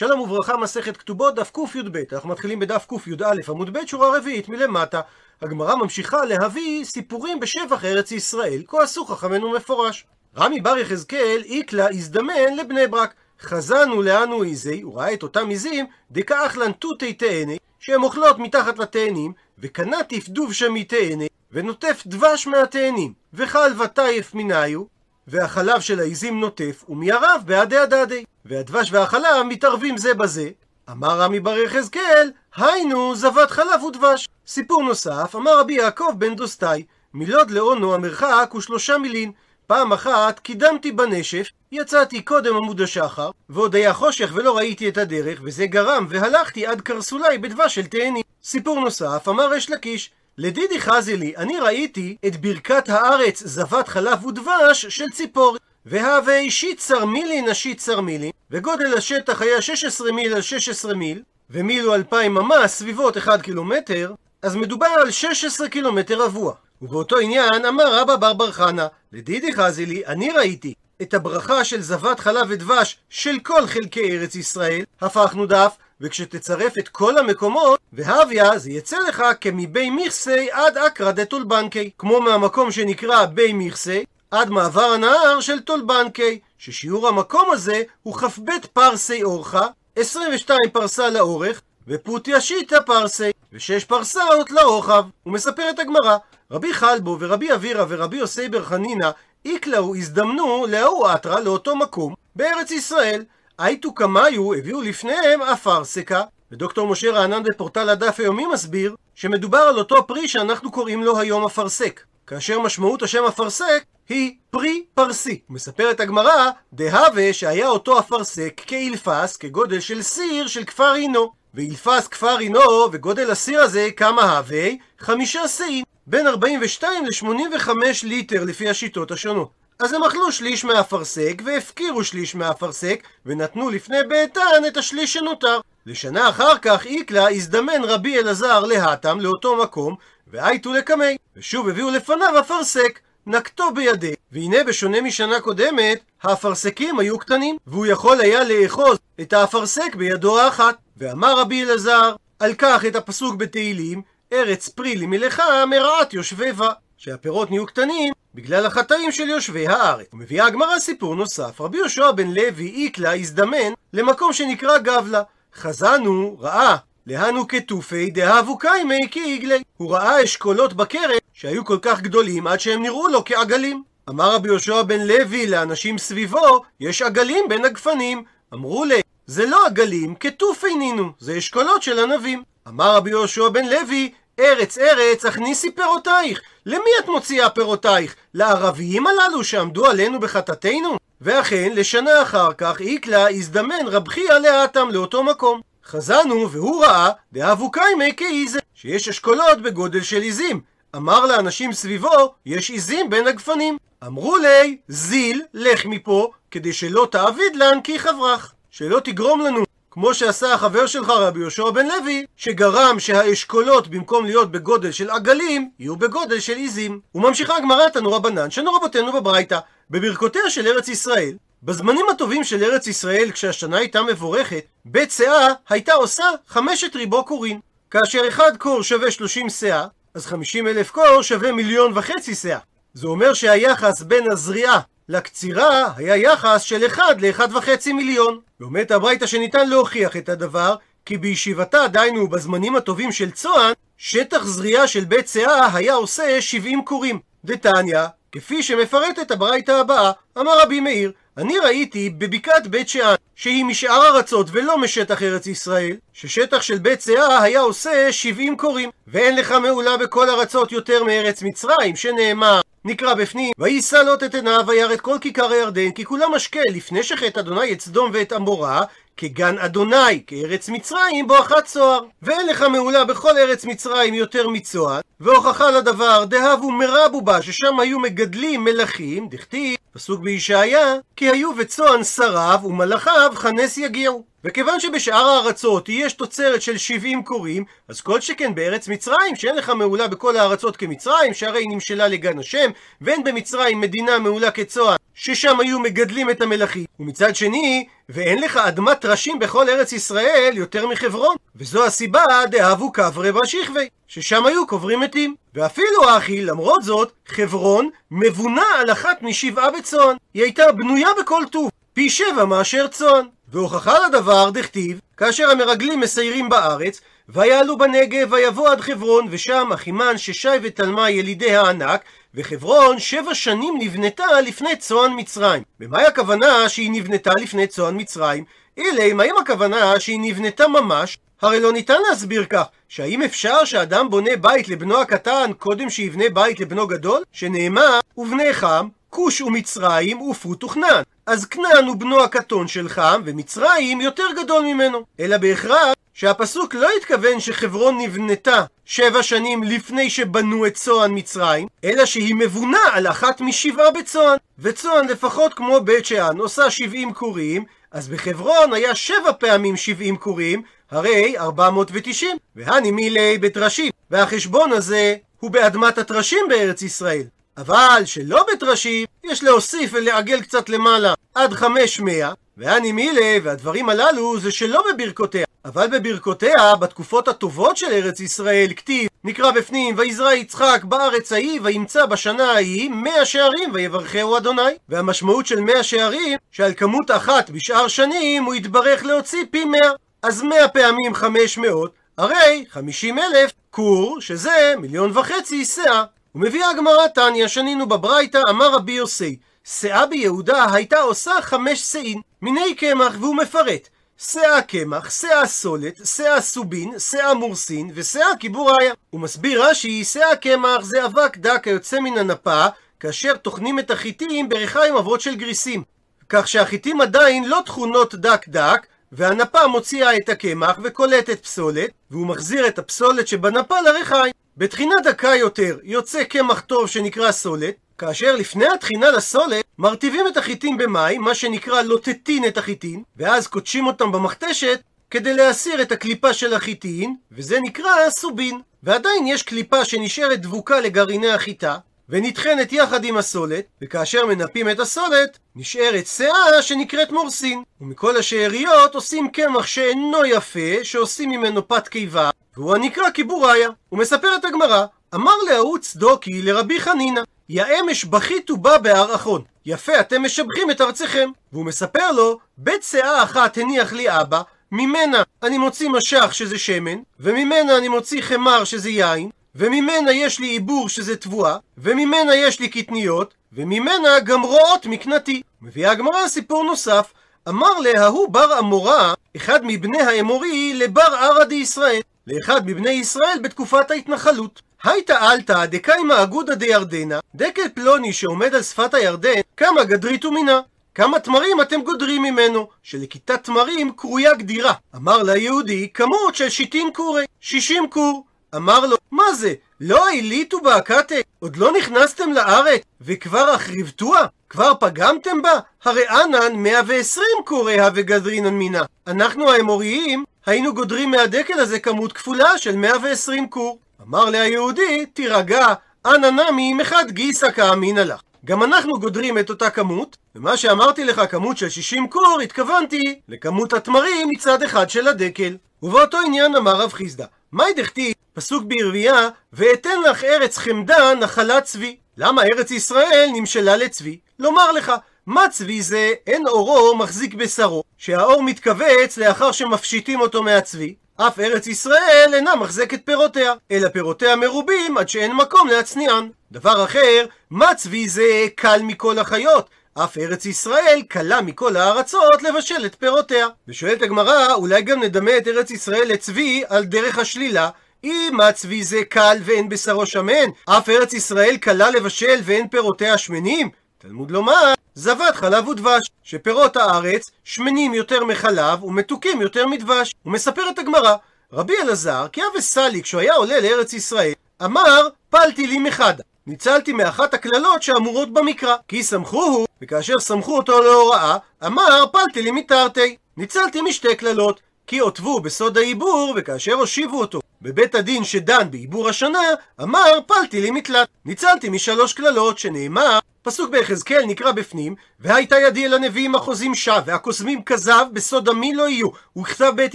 שלום וברכה, מסכת כתובות, דף קי"ב. אנחנו מתחילים בדף קי"א, עמוד ב', שורה רביעית מלמטה. הגמרא ממשיכה להביא סיפורים בשבח ארץ ישראל, כה עשו חכמינו מפורש. רמי בר יחזקאל איקלה הזדמן לבני ברק. חזנו לאנו איזי, הוא ראה את אותם עיזים, דקאחלן תותי תאני, שהן אוכלות מתחת לתאנים, וקנטיף דוב שמי תאני, ונוטף דבש מהתאנים, וחל וטייף מניו, והחלב של העיזים נוטף, ומיירב בעדי הדדי. והדבש והחלב מתערבים זה בזה. אמר רמי בר יחזקאל, היינו זבת חלב ודבש. סיפור נוסף, אמר רבי יעקב בן דוסטאי, מילוד לאונו המרחק הוא שלושה מילין. פעם אחת קידמתי בנשף, יצאתי קודם עמוד השחר, ועוד היה חושך ולא ראיתי את הדרך, וזה גרם, והלכתי עד קרסולי בדבש של תאנים. סיפור נוסף, אמר אש לקיש, לדידי חזי אני ראיתי את ברכת הארץ זבת חלב ודבש של ציפור. והווה שיצר מילין השיצר מילין, וגודל השטח היה 16 מיל על 16 מיל, ומיל הוא 2,000 אמה, סביבות 1 קילומטר, אז מדובר על 16 קילומטר רבוע. ובאותו עניין אמר רבא בר בר חנה, לדידי חזילי, אני ראיתי את הברכה של זבת חלב ודבש של כל חלקי ארץ ישראל, הפכנו דף, וכשתצרף את כל המקומות, והביה זה יצא לך כמבי מכסי עד אקרא דטולבנקי, כמו מהמקום שנקרא בי מכסי, עד מעבר הנהר של טולבנקי, ששיעור המקום הזה הוא כ"ב פרסי אורחה, 22 פרסה לאורך, ופוטיה שיטה פרסי, ושש פרסאות לרוחב. הוא מספר את הגמרא, רבי חלבו ורבי אבירה ורבי יוסי בר חנינא איקלאו הזדמנו להוא אתרא לאותו מקום בארץ ישראל. הייתו קמיו הביאו לפניהם אפרסקה, ודוקטור משה רענן בפורטל הדף היומי מסביר שמדובר על אותו פרי שאנחנו קוראים לו היום אפרסק. כאשר משמעות השם אפרסק היא פרי פרסי. מספרת הגמרא, דהווה שהיה אותו אפרסק כאילפס, כגודל של סיר של כפר הינו. ואילפס כפר הינו, וגודל הסיר הזה, כמה הווה? חמישה שאים. בין 42 ל-85 ליטר לפי השיטות השונות. אז הם אכלו שליש מהאפרסק, והפקירו שליש מהאפרסק, ונתנו לפני ביתן את השליש שנותר. לשנה אחר כך איקלה הזדמן רבי אלעזר להתם לאותו מקום, והייתו לקמי. ושוב הביאו לפניו אפרסק, נקטו בידי. והנה בשונה משנה קודמת, האפרסקים היו קטנים, והוא יכול היה לאחוז את האפרסק בידו האחת. ואמר רבי אלעזר, על כך את הפסוק בתהילים, ארץ פרי לי מלאכה מרעת יושבי בה. שהפירות נהיו קטנים בגלל החטאים של יושבי הארץ. ומביאה הגמרא סיפור נוסף, רבי יהושע בן לוי איקלה הזדמן למקום שנקרא גבלה. חזנו, ראה, להנו כתופי דהבו קיימי כאיגלי. הוא ראה אשכולות בכרם שהיו כל כך גדולים עד שהם נראו לו כעגלים. אמר רבי יהושע בן לוי לאנשים סביבו, יש עגלים בין הגפנים. אמרו לי, זה לא עגלים, כתופי נינו, זה אשכולות של ענבים. אמר רבי יהושע בן לוי, ארץ ארץ הכניסי פירותייך. למי את מוציאה פירותייך? לערביים הללו שעמדו עלינו בחטאתנו? ואכן, לשנה אחר כך איקלה הזדמן רב חייא לאטם לאותו מקום. חזנו והוא ראה דאבו קיימי כאיזה, שיש אשכולות בגודל של עיזים. אמר לאנשים סביבו, יש עיזים בין הגפנים. אמרו לי, זיל, לך מפה, כדי שלא תעביד לן כי חברך. שלא תגרום לנו כמו שעשה החבר שלך רבי יהושע בן לוי, שגרם שהאשכולות במקום להיות בגודל של עגלים, יהיו בגודל של עיזים. וממשיכה הגמרא תנו רבנן, שנו רבותינו בברייתא, בברכותיה של ארץ ישראל. בזמנים הטובים של ארץ ישראל, כשהשנה הייתה מבורכת, בית שאה הייתה עושה חמשת ריבו קורין. כאשר אחד קור שווה שלושים שאה, אז חמישים אלף קור שווה מיליון וחצי שאה. זה אומר שהיחס בין הזריעה לקצירה היה יחס של 1 ל-1.5 מיליון. ואומרת הברייתא שניתן להוכיח את הדבר, כי בישיבתה, דהיינו בזמנים הטובים של צוען, שטח זריעה של בית שאה היה עושה 70 קורים. דתניא, כפי שמפרטת הברייתא הבאה, אמר רבי מאיר, אני ראיתי בבקעת בית שאן, שהיא משאר ארצות ולא משטח ארץ ישראל, ששטח של בית שאה היה עושה 70 קורים. ואין לך מעולה בכל ארצות יותר מארץ מצרים, שנאמר נקרא בפנים, ויישא לוט את עיניו וירא את כל כיכר הירדן, כי כולם משקה, לפני שחטא אדוני את סדום ואת עמורה, כגן אדוני, כארץ מצרים, בואכה צוהר. ואין לך מעולה בכל ארץ מצרים יותר מצוהר, והוכחה לדבר, דהבו מרבו בה, ששם היו מגדלים מלכים, דכתיב, פסוק בישעיה, כי היו וצוען שריו ומלאכיו כנס יגיעו. וכיוון שבשאר הארצות יש תוצרת של 70 קוראים, אז כל שכן בארץ מצרים, שאין לך מעולה בכל הארצות כמצרים, שהרי היא נמשלה לגן השם, ואין במצרים מדינה מעולה כצוען, ששם היו מגדלים את המלכים, ומצד שני, ואין לך אדמת טרשים בכל ארץ ישראל יותר מחברון. וזו הסיבה דאהבו קברי בשכבי, ששם היו קוברים מתים. ואפילו אחי, למרות זאת, חברון מבונה על אחת משבעה בצאן. היא הייתה בנויה בכל טוב, פי שבע מאשר צאן. והוכחה לדבר דכתיב, כאשר המרגלים מסיירים בארץ, ויעלו בנגב ויבוא עד חברון, ושם אחימן ששי ותלמה ילידי הענק, וחברון שבע שנים נבנתה לפני צאן מצרים. במאי הכוונה שהיא נבנתה לפני צאן מצרים? אם האם הכוונה שהיא נבנתה ממש? הרי לא ניתן להסביר כך, שהאם אפשר שאדם בונה בית לבנו הקטן קודם שיבנה בית לבנו גדול? שנאמר, ובני חם, כוש ומצרים ופות וכנען. אז כנען הוא בנו הקטון של חם, ומצרים יותר גדול ממנו. אלא בהכרח שהפסוק לא התכוון שחברון נבנתה שבע שנים לפני שבנו את צוען מצרים, אלא שהיא מבונה על אחת משבעה בצוען. וצוען לפחות כמו בית שאן עושה שבעים קורים, אז בחברון היה שבע פעמים שבעים קורים, הרי ארבע מאות ותשעים. והני מילי בתרשים. והחשבון הזה הוא באדמת התרשים בארץ ישראל. אבל שלא בתרשים, יש להוסיף ולעגל קצת למעלה עד חמש מאה, ואני מילה, והדברים הללו זה שלא בברכותיה. אבל בברכותיה, בתקופות הטובות של ארץ ישראל, כתיב, נקרא בפנים, ויזרע יצחק בארץ ההיא, וימצא בשנה ההיא מאה שערים, ויברכהו אדוני. והמשמעות של מאה שערים, שעל כמות אחת בשאר שנים, הוא יתברך להוציא פי מאה. אז מאה פעמים חמש מאות, הרי חמישים אלף כור, שזה מיליון וחצי שאה. ומביאה הגמרא תניא, שנינו בברייתא, אמר רבי יוסי, שאה ביהודה הייתה עושה חמש שאים, מיני קמח, והוא מפרט. שאה קמח, שאה סולת, שאה סובין, שאה מורסין, ושאה קיבוריה. הוא מסביר רש"י, שאה קמח זה אבק דק היוצא מן הנפה, כאשר טוחנים את החיטים בריחה עם אבות של גריסים. כך שהחיטים עדיין לא תכונות דק דק, והנפה מוציאה את הקמח וקולטת פסולת, והוא מחזיר את הפסולת שבנפה לריחיים. בתחינה דקה יותר יוצא קמח טוב שנקרא סולת, כאשר לפני התחינה לסולת מרטיבים את החיטים במים, מה שנקרא לוטטין את החיטין, ואז קודשים אותם במכתשת כדי להסיר את הקליפה של החיטין, וזה נקרא סובין. ועדיין יש קליפה שנשארת דבוקה לגרעיני החיטה, ונטחנת יחד עם הסולת, וכאשר מנפים את הסולת, נשארת שאה שנקראת מורסין. ומכל השאריות עושים קמח שאינו יפה, שעושים ממנו פת קיבה, והוא הנקרא קיבוריה. ומספרת הגמרא, אמר להוא צדוקי לרבי חנינא, יא אמש בכית ובא בהר אחון. יפה, אתם משבחים את ארציכם. והוא מספר לו, בית שאה אחת הניח לי אבא, ממנה אני מוציא משח שזה שמן, וממנה אני מוציא חמר שזה יין, וממנה יש לי עיבור שזה תבואה, וממנה יש לי קטניות, וממנה גם רועות מקנתי. מביאה הגמרא סיפור נוסף, אמר להוא בר אמורה, אחד מבני האמורי, לבר ערא דישראל, לאחד מבני ישראל בתקופת ההתנחלות. הייתא עלתא דקיימא אגודא דירדנה, דקל פלוני שעומד על שפת הירדן, כמה גדרית ומינה. כמה תמרים אתם גודרים ממנו, שלכיתת תמרים קרויה גדירה. אמר ליהודי, כמות של שיטין קורי, שישים קור. אמר לו, מה זה? לא העליתו באקתה? עוד לא נכנסתם לארץ, וכבר החריבתוה? כבר פגמתם בה? הרי אנן 120 קוריה וגדרינן מינה. אנחנו האמוריים היינו גודרים מהדקל הזה כמות כפולה של 120 קור. אמר ליהודי, תירגע, אנא נמי מחד גיסא כאמינא לך. גם אנחנו גודרים את אותה כמות, ומה שאמרתי לך כמות של 60 קור, התכוונתי לכמות התמרים מצד אחד של הדקל. ובאותו עניין אמר רב חיסדא, מאי דכתיב, פסוק ברבייה, ואתן לך ארץ חמדה נחלת צבי. למה ארץ ישראל נמשלה לצבי? לומר לך, מה צבי זה? אין אורו מחזיק בשרו, שהאור מתכווץ לאחר שמפשיטים אותו מהצבי, אף ארץ ישראל אינה מחזקת פירותיה, אלא פירותיה מרובים עד שאין מקום להצניען. דבר אחר, מה צבי זה קל מכל החיות, אף ארץ ישראל קלה מכל הארצות לבשל את פירותיה. ושואלת הגמרא, אולי גם נדמה את ארץ ישראל לצבי על דרך השלילה, אם הצבי זה קל ואין בשרו שמן, אף ארץ ישראל קלה לבשל ואין פירותיה שמנים? תלמוד לומר, זבת חלב ודבש, שפירות הארץ שמנים יותר מחלב ומתוקים יותר מדבש. ומספרת הגמרא, רבי אלעזר, כי אבי סאלי, כשהוא היה עולה לארץ ישראל, אמר, פלתי לי מחדה. ניצלתי מאחת הקללות שאמורות במקרא, כי סמכו הוא, וכאשר סמכו אותו להוראה, אמר, פלתי לי מתרתי. ניצלתי משתי קללות, כי עוטבו בסוד העיבור, וכאשר הושיבו אותו בבית הדין שדן בעיבור השנה, אמר פלתי לי מקלט. ניצלתי משלוש קללות שנאמר, פסוק ביחזקאל נקרא בפנים, והייתה ידי אל הנביאים החוזים שב, והקוסמים כזב, בסוד עמי לא יהיו, וכתב בית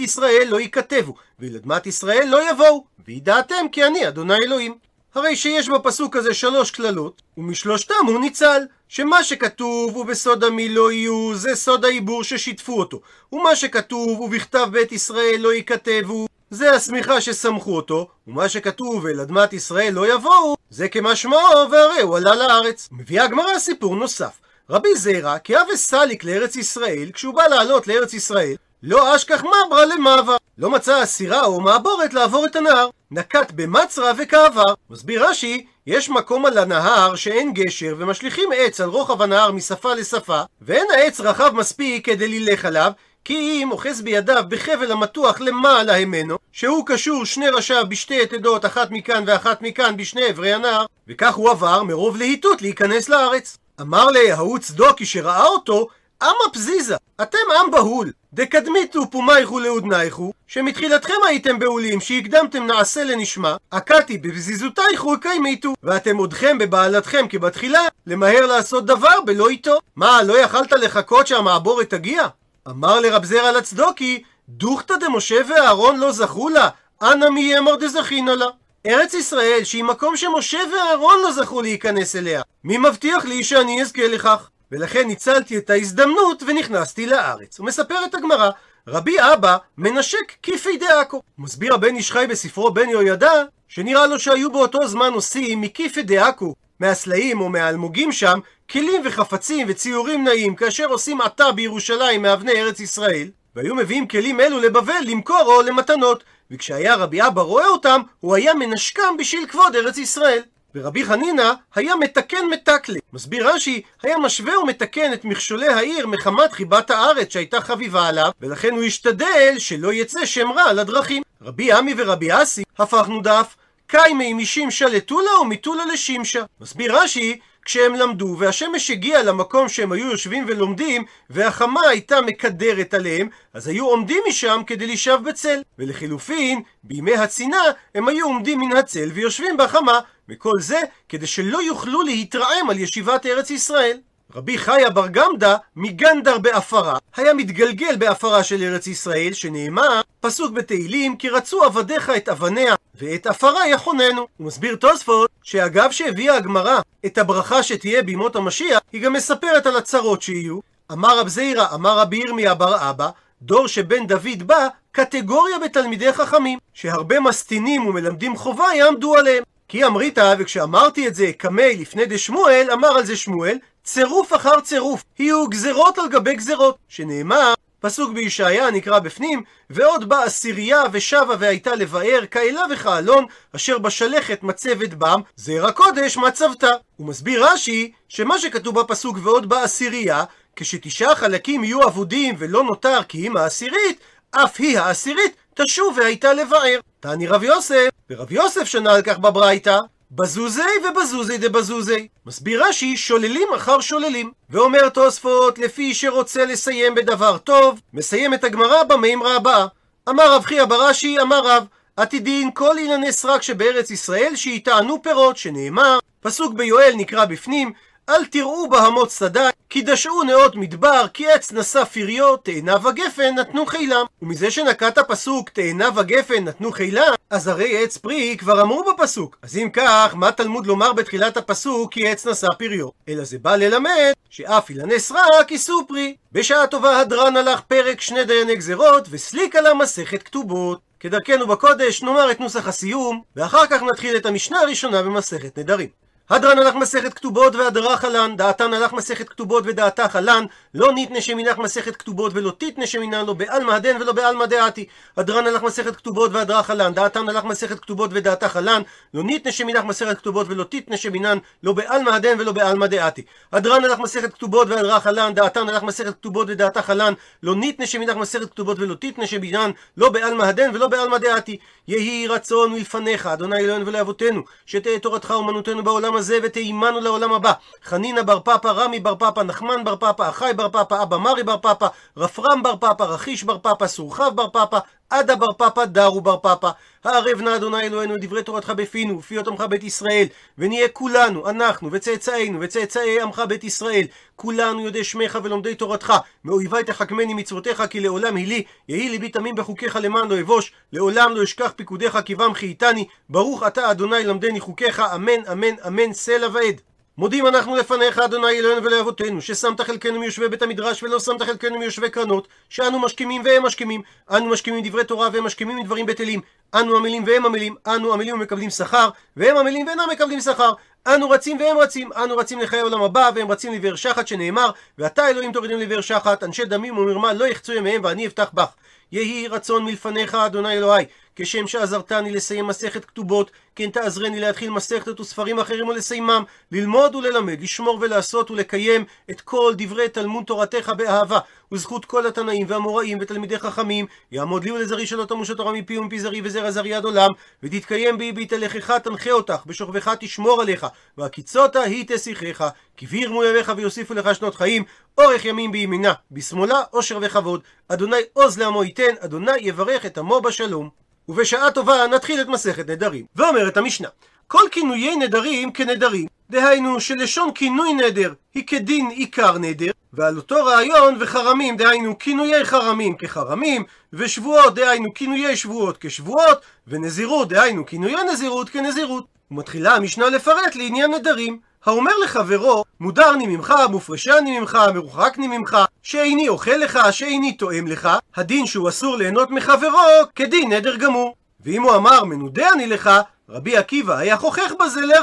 ישראל לא ייכתבו, ואל אדמת ישראל לא יבואו, וידעתם כי אני אדוני אלוהים. הרי שיש בפסוק הזה שלוש קללות, ומשלושתם הוא ניצל. שמה שכתוב ובסוד עמי לא יהיו, זה סוד העיבור ששיתפו אותו. ומה שכתוב ובכתב בית ישראל לא ייכתבו, זה השמיכה שסמכו אותו, ומה שכתוב אל אדמת ישראל לא יבואו, זה כמשמעו והרי הוא עלה לארץ. מביאה הגמרא סיפור נוסף. רבי זיירא, כאב וסליק לארץ ישראל, כשהוא בא לעלות לארץ ישראל, לא אשכח מברה למעבר. לא מצא אסירה או מעבורת לעבור את הנהר. נקט במצרה וכעבר. מסביר רש"י, יש מקום על הנהר שאין גשר ומשליכים עץ על רוחב הנהר משפה לשפה, ואין העץ רחב מספיק כדי ללך עליו, כי אם אוחז בידיו בחבל המתוח למעלה ממנו, שהוא קשור שני ראשיו בשתי יתדות, אחת מכאן ואחת מכאן בשני אברי הנהר, וכך הוא עבר מרוב להיטות להיכנס לארץ. אמר להוא צדוקי שראה אותו, אמה פזיזה, אתם עם בהול, דקדמיתו פומייכו לאודנייכו, שמתחילתכם הייתם בהולים, שהקדמתם נעשה לנשמע, עקתי בפזיזותייכו קיימיתו, ואתם עודכם בבעלתכם כבתחילה, למהר לעשות דבר בלא איתו. מה, לא יכלת לחכות שהמעבורת תגיע? אמר לרב זרע לצדוקי, דוכתא דמשה ואהרון לא זכו לה, אנא מי יאמר דזכינה לה. ארץ ישראל, שהיא מקום שמשה ואהרון לא זכו להיכנס אליה, מי מבטיח לי שאני אזכה לכך? ולכן ניצלתי את ההזדמנות ונכנסתי לארץ. ומספרת הגמרא, רבי אבא מנשק כיפי דעכו. מסביר הבן איש חי בספרו בן יהוידע, שנראה לו שהיו באותו זמן עושים מכיפי דעכו, מהסלעים או מהאלמוגים שם, כלים וחפצים וציורים נעים, כאשר עושים עתה בירושלים מאבני ארץ ישראל, והיו מביאים כלים אלו לבבל למכור או למתנות. וכשהיה רבי אבא רואה אותם, הוא היה מנשקם בשביל כבוד ארץ ישראל. ורבי חנינא היה מתקן מתקלה. מסביר רש"י, היה משווה ומתקן את מכשולי העיר מחמת חיבת הארץ שהייתה חביבה עליו, ולכן הוא השתדל שלא יצא שם רע על הדרכים. רבי עמי ורבי אסי, הפכנו דף, קיימי משימשה לטולה ומטולה לשימשה. מסביר רש"י, כשהם למדו והשמש הגיעה למקום שהם היו יושבים ולומדים והחמה הייתה מקדרת עליהם אז היו עומדים משם כדי לשב בצל. ולחילופין בימי הצינה הם היו עומדים מן הצל ויושבים בחמה וכל זה כדי שלא יוכלו להתרעם על ישיבת ארץ ישראל רבי חיה בר גמדא מגנדר בעפרה היה מתגלגל בעפרה של ארץ ישראל שנאמר פסוק בתהילים כי רצו עבדיך את אבניה ואת עפרה יחוננו. הוא מסביר תוספות שאגב שהביאה הגמרא את הברכה שתהיה בימות המשיח היא גם מספרת על הצרות שיהיו אמר רב זעירא אמר רבי ירמיה בר אבא דור שבן דוד בא קטגוריה בתלמידי חכמים שהרבה מסטינים ומלמדים חובה יעמדו עליהם כי אמרית, וכשאמרתי את זה קמי לפני דשמואל, אמר על זה שמואל, צירוף אחר צירוף, יהיו גזרות על גבי גזרות, שנאמר, פסוק בישעיה נקרא בפנים, ועוד באה עשירייה ושבה והייתה לבאר כאלה וכאלון, אשר בשלכת מצבת בם, זרע קודש מצבתה. הוא מסביר רש"י, שמה שכתוב בפסוק ועוד באה עשירייה, כשתשעה חלקים יהיו אבודים ולא נותר כי אם העשירית, אף היא העשירית תשוב והייתה לבאר. תעני רב יוסף, ורב יוסף שנה על כך בברייתא, בזוזי ובזוזי דבזוזי. מסביר רש"י, שוללים אחר שוללים. ואומר תוספות, לפי שרוצה לסיים בדבר טוב, מסיים את הגמרא במימרה הבאה. אמר רב חייא ברש"י, אמר רב, עתידין כל ענייני סרק שבארץ ישראל שיטענו פירות, שנאמר, פסוק ביואל נקרא בפנים, אל תראו בהמות שדה, כי דשאו נאות מדבר, כי עץ נשא פריו, תאנה וגפן נתנו חילם. ומזה שנקט הפסוק תאנה וגפן נתנו חילם, אז הרי עץ פרי כבר אמרו בפסוק. אז אם כך, מה תלמוד לומר בתחילת הפסוק כי עץ נשא פריו? אלא זה בא ללמד שאף אילני סרק יישאו פרי. בשעה טובה הדרן הלך פרק שני דייני גזרות, וסליק עלה מסכת כתובות. כדרכנו בקודש נאמר את נוסח הסיום, ואחר כך נתחיל את המשנה הראשונה במסכת נדרים. הדרן הלך מסכת כתובות והדרה חלן, דעתן הלך מסכת כתובות ודעתה חלן, לא ניתנה שמינך מסכת כתובות ולא תיתנה שמינן לא בעלמא הדן ולא בעלמא דעתי. הדרן הלך מסכת כתובות והדרה חלן, דעתן הלך מסכת כתובות ודעתה חלן, לא ניתנה שמינך מסכת כתובות ולא תיתנה שמינן לא בעלמא הדן ולא בעלמא דעתי. הדרן הלך מסכת כתובות והדרה חלן, דעתן הלך מסכת כתובות ודעתה חלן, לא ניתנה שמינך מסכת כתובות ולא תיתנה שמינן לא בעלמא הדן ולא בעלמא דעתי. יהי רצון מלפניך, אדוני אלוהינו ולאבותינו, שתהא תורתך אומנותנו בעולם הזה ותאימנו לעולם הבא. חנינא בר פפא, רמי בר פפא, נחמן בר פפא, אחי בר פפא, אבא מרי בר פפא, רפרם בר פפא, רכיש בר פפא, סורחב בר פפא, עדה בר פפא דרו בר פפא. הערב נא אדוני אלוהינו את דברי תורתך בפינו, ופי עמך בית ישראל, ונהיה כולנו, אנחנו, וצאצאינו, וצאצאי עמך בית ישראל, כולנו יודעי שמך ולומדי תורתך, מאויבי תחכמני מצוותיך, כי לעולם היא לי, יהי ליבי תמים בחוקיך למען לא אבוש, לעולם לא אשכח פיקודיך כי בם חייתני, ברוך אתה אדוני למדני חוקיך, אמן אמן אמן סלע ועד. מודים אנחנו לפניך, אדוני אלוהינו ולאבותינו, ששמת חלקנו מיושבי בית המדרש ולא שמת חלקנו מיושבי קרנות, שאנו משכימים והם משכימים, אנו משכימים דברי תורה והם משכימים מדברים בטלים, אנו עמלים והם עמלים, אנו עמלים ומקבלים שכר, והם עמלים ואינם מקבלים שכר, אנו רצים והם רצים, אנו רצים לחיי העולם הבא, והם רצים לבאר שחת שנאמר, ואתה אלוהים תורידם לבאר שחת, אנשי דמים ומרמה לא יחצו ימיהם ואני אפתח בך. יהי רצון מלפניך, אדוני אלוהי, כשם שעזרתני לסיים מסכת כתובות, כן תעזרני להתחיל מסכת וספרים אחרים ולסיימם, ללמוד וללמד, לשמור ולעשות ולקיים את כל דברי תלמוד תורתך באהבה, וזכות כל התנאים והמוראים ותלמידי חכמים, יעמוד לי ולזרי שלא תמוש התורה מפי ומפי זרי וזרע זרי עד עולם, ותתקיים בי בהתהלכך תנחה אותך, בשוכבך תשמור עליך, והקיצותה היא תשיחך, כי וירמו ימיך ויוסיפו לך שנות חיים, אורך ימים בימינה, בשמאלה אושר וכבוד, אדוני עוז לעמו ייתן, אדוני יברך את עמו בשלום. ובשעה טובה נתחיל את מסכת נדרים. ואומרת המשנה, כל כינויי נדרים כנדרים, דהיינו שלשון כינוי נדר היא כדין עיקר נדר, ועל אותו רעיון וחרמים, דהיינו כינויי חרמים כחרמים, ושבועות, דהיינו כינויי שבועות כשבועות, ונזירות, דהיינו כינויי נזירות כנזירות. ומתחילה המשנה לפרט לעניין נדרים. האומר לחברו, מודרני ממך, מופרשני ממך, מרוחקני ממך, שאיני אוכל לך, שאיני תואם לך, הדין שהוא אסור ליהנות מחברו, כדין נדר גמור. ואם הוא אמר, מנודה אני לך, רבי עקיבא היה חוכך בזה